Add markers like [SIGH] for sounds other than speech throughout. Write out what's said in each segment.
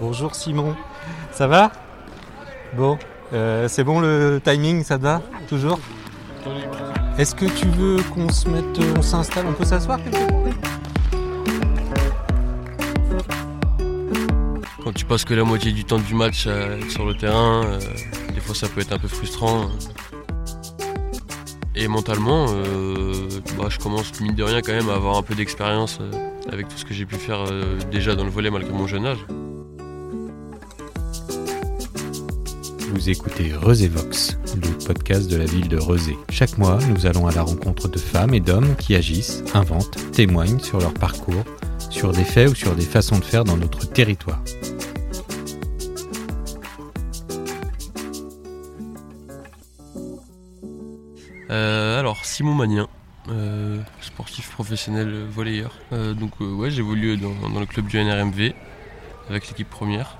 Bonjour Simon, ça va? Bon, euh, c'est bon le timing, ça te va? Toujours? Est-ce que tu veux qu'on se mette, on s'installe, on peut s'asseoir Quand tu passes que la moitié du temps du match être sur le terrain, euh, des fois ça peut être un peu frustrant. Et mentalement, euh, bah, je commence mine de rien quand même à avoir un peu d'expérience euh, avec tout ce que j'ai pu faire euh, déjà dans le volet malgré mon jeune âge. Vous écoutez Vox, le podcast de la ville de Rezé. Chaque mois, nous allons à la rencontre de femmes et d'hommes qui agissent, inventent, témoignent sur leur parcours, sur des faits ou sur des façons de faire dans notre territoire. Euh, alors, Simon Magnien, euh, sportif professionnel. Euh, donc, euh, ouais, j'évolue dans, dans le club du NRMV avec l'équipe première,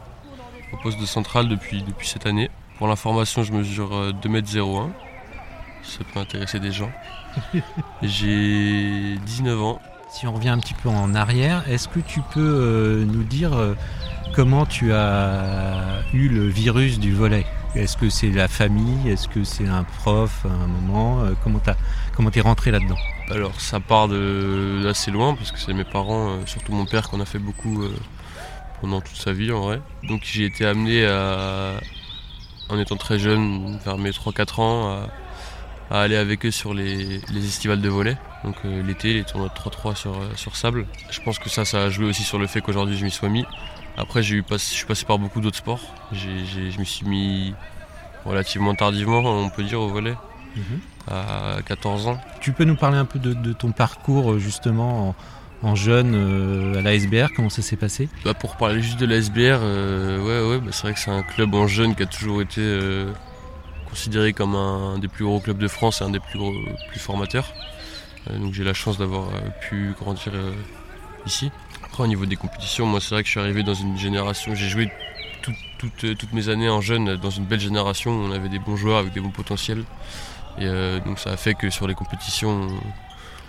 au poste de centrale depuis, depuis cette année. Pour l'information, je mesure euh, 2m01. Ça peut intéresser des gens. [LAUGHS] J'ai 19 ans. Si on revient un petit peu en arrière, est-ce que tu peux euh, nous dire euh, comment tu as eu le virus du volet? Est-ce que c'est la famille? Est-ce que c'est un prof à un moment? Euh, Comment t'as comment t'es rentré là-dedans? Alors ça part de d'assez loin parce que c'est mes parents, euh, surtout mon père, qu'on a fait beaucoup euh, pendant toute sa vie en vrai. Donc j'ai été amené à, en étant très jeune, vers mes 3-4 ans, à, à aller avec eux sur les, les estivales de volet. Donc euh, l'été, les tournois de 3-3 sur, euh, sur sable. Je pense que ça, ça a joué aussi sur le fait qu'aujourd'hui je m'y sois mis. Après j'ai eu pas- je suis passé par beaucoup d'autres sports. Je me suis mis relativement tardivement, on peut dire, au volet, à 14 ans. Tu peux nous parler un peu de, de ton parcours euh, justement en, en jeune euh, à la SBR Comment ça s'est passé? Bah, pour parler juste de la SBR, euh, ouais, ouais, bah, c'est vrai que c'est un club en jeune qui a toujours été euh, considéré comme un, des plus gros clubs de France et un des plus, gros, plus formateurs. Euh, j'ai la chance d'avoir pu grandir ici. Après au niveau des compétitions, moi c'est vrai que je suis arrivé dans une génération, j'ai joué tout- toutes- mes années en jeune dans une belle génération où on avait des bons joueurs avec des bons potentiels. Et donc ça a fait que sur les compétitions,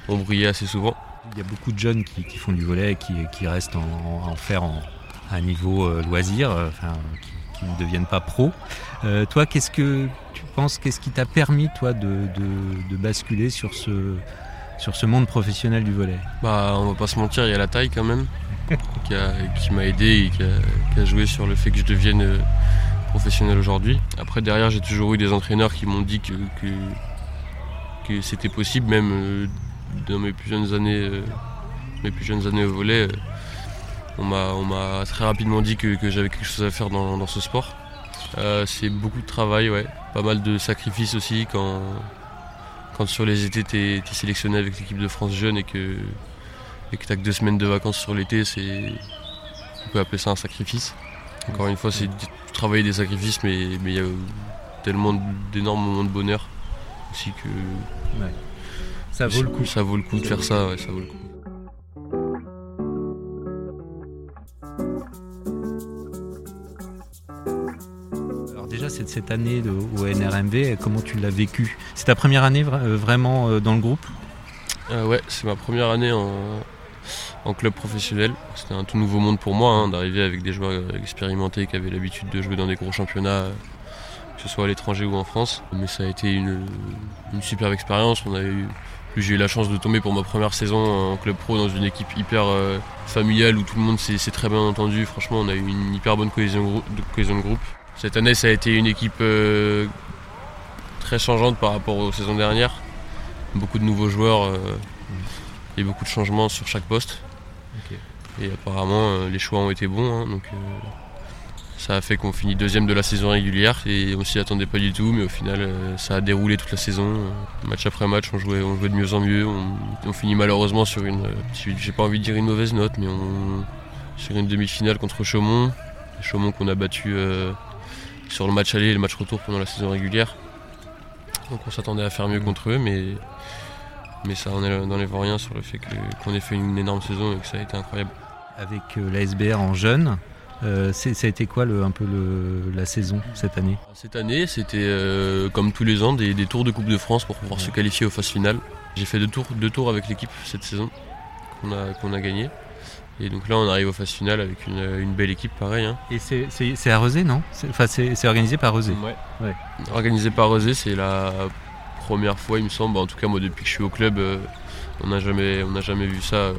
on, on brillait assez souvent. Il y a beaucoup de jeunes qui, font du volet, qui, qui restent en, en- faire en, à un niveau euh, loisir, euh, enfin, qui, ne deviennent pas pro. Euh, toi, qu'est-ce que tu penses, qu'est-ce qui t'a permis, toi, de, basculer sur ce, sur ce monde professionnel du volet? Bah, on va pas se mentir, il y a la taille quand même, [LAUGHS] qui, m'a aidé et qui a, joué sur le fait que je devienne professionnel aujourd'hui. Après, derrière, j'ai toujours eu des entraîneurs qui m'ont dit que, que, c'était possible, même dans mes plus jeunes années, euh, mes plus jeunes années au volet. euh, on m'a, très rapidement dit que, j'avais quelque chose à faire dans, ce sport. Euh, c'est beaucoup de travail, ouais. Pas mal de sacrifices aussi quand, quand sur les étés t'es, t'es sélectionné avec l'équipe de France jeune et que, et que t'as que deux semaines de vacances sur l'été. On peut appeler ça un sacrifice. Encore une fois, c'est travailler des sacrifices, mais mais il y a tellement d'énormes moments de bonheur aussi que. Ça vaut le coup. Ça vaut le coup de faire ça, ouais, ça vaut le coup. Alors déjà, cette, cette année de- au NRMV, comment tu l'as vécu? C'est ta première année vra- euh, vraiment euh, dans le groupe? Euh, ouais, c'est ma première année en, en club professionnel. C'était un tout nouveau monde pour moi, hein, d'arriver avec des joueurs expérimentés qui avaient l'habitude de jouer dans des gros championnats, que ce soit à l'étranger ou en France. Mais ça a été une, une superbe expérience. On a eu, j'ai eu la chance de tomber pour ma première saison en club pro dans une équipe hyper euh, familiale où tout le monde s'est très bien entendu. Franchement, on a eu une hyper bonne cohésion, cohésion de groupe. Cette année, ça a été une équipe euh, très changeante par rapport aux saisons dernières. Beaucoup de nouveaux joueurs. euh, eu beaucoup de changements sur chaque poste. Et apparemment, les choix ont été bons. hein, donc, ça a fait qu'on finit deuxième de la saison régulière. Et on s'y attendait pas du tout. Mais au final, euh, ça a déroulé toute la saison. Euh, match après match, on jouait, on jouait de mieux en mieux. On, finit malheureusement sur une. euh, j'ai pas envie de dire une mauvaise note, mais on, sur une demi-finale contre Chaumont. Chaumont qu'on a battu sur le match aller et le match retour pendant la saison régulière. Donc on s'attendait à faire mieux contre eux, mais, mais ça en est n'enlève rien sur le fait qu'on ait fait une énorme saison et que ça a été incroyable. avec euh, la SBR en jeune. Euh, ça a été quoi le, un peu le- la saison cette année? Cette année, c'était euh, comme tous les ans des, des tours de Coupe de France pour pouvoir se qualifier aux phases finales. J'ai fait deux tours, deux tours avec l'équipe cette saison qu'on a, qu'on a gagné. Et donc là, on arrive aux phases finales avec une, belle équipe, pareil. Hein. Et c'est à Rosé, non? Enfin, c'est organisé par Rosé. Ouais. Organisé par Rosé, c'est la première fois, il me semble. En tout cas, moi, depuis que je suis au club, euh, on n'a jamais, jamais vu ça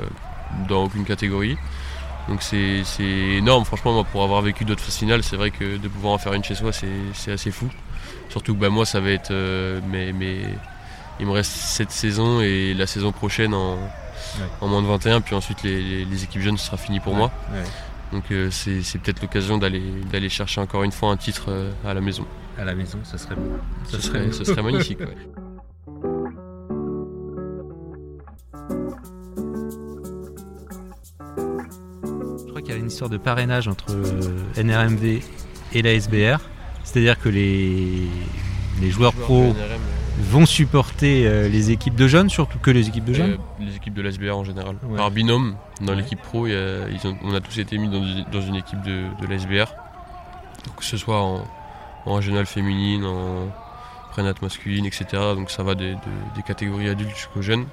dans aucune catégorie. Donc c'est énorme, franchement, moi, pour avoir vécu d'autres finales, c'est vrai que de pouvoir en faire une chez soi, c'est assez fou. Surtout que bah, moi, ça va être. Euh, mais, mais, il me reste cette saison et la saison prochaine en, en moins de 21, puis ensuite les, équipes jeunes, ce sera fini pour moi. Donc euh, c'est peut-être l'occasion d'aller chercher encore une fois un titre euh, à la maison. À la maison, ça serait Ça, serait, ce serait magnifique. [LAUGHS] histoire de parrainage entre euh, NRMV et la SBR. C'est-à-dire que les, les joueurs pro vont supporter euh, les équipes de jeunes, surtout que les équipes de jeunes Les équipes de l'SBR en général. Par binôme, dans l'équipe pro, on a tous été mis dans, une équipe de, de l'SBR. Que ce soit en, régionale féminine, en prénate masculine, etc. Donc ça va des, catégories adultes jusqu'aux jeunes.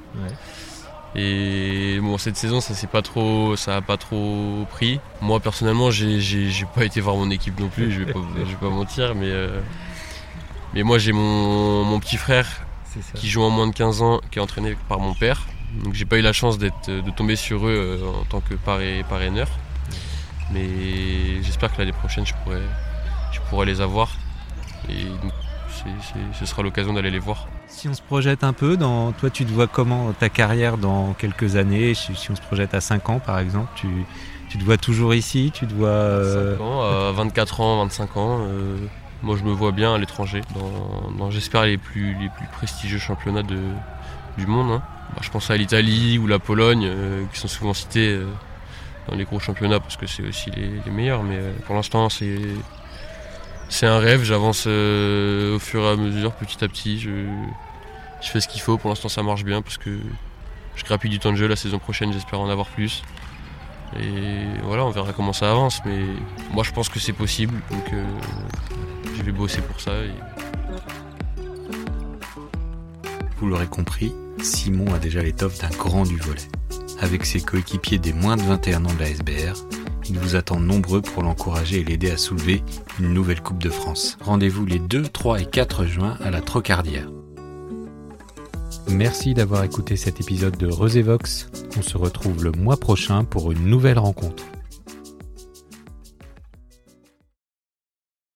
Et bon, cette saison, ça s'est pas trop, ça a pas trop pris. Moi personnellement, j'ai, pas été voir mon équipe non plus. Je vais pas, vais pas mentir, mais euh, mais moi j'ai mon, petit frère qui joue en moins de 15 ans, qui est entraîné par mon père. Donc j'ai pas eu la chance de tomber sur eux euh, en tant que parraineur. Mais j'espère que l'année prochaine je pourrai, je pourrai les avoir. Et donc ce sera l'occasion d'aller les voir. Si on se projette un peu, dans, toi tu te vois comment ta carrière dans quelques années? Si, on se projette à 5 ans par exemple, tu, te vois toujours ici? Tu te vois... 5 ans, à 24 ans, 25 ans. Euh, moi, je me vois bien à l'étranger, dans, j'espère, les plus, les plus prestigieux championnats du monde. Hein. Bah, je pense à l'Italie ou la Pologne, euh, qui sont souvent cités euh, dans les gros championnats parce que c'est aussi les, meilleurs. Mais euh, pour l'instant, c'est, c'est un rêve. J'avance au fur et à mesure, petit à petit. Je, fais ce qu'il faut. Pour l'instant, ça marche bien parce que je grappille du temps de jeu. La saison prochaine, j'espère en avoir plus. Et voilà, on verra comment ça avance. Mais moi, je pense que c'est possible. Donc, je vais bosser pour ça. Vous l'aurez compris, Simon a déjà l'étoffe d'un grand du volet. Avec ses coéquipiers des moins de 21 ans de la SBR, il vous attend nombreux pour l'encourager et l'aider à soulever une nouvelle Coupe de France. Rendez-vous les 2, 3 et 4 juin à la Trocardière. Merci d'avoir écouté cet épisode de Resévox. On se retrouve le mois prochain pour une nouvelle rencontre.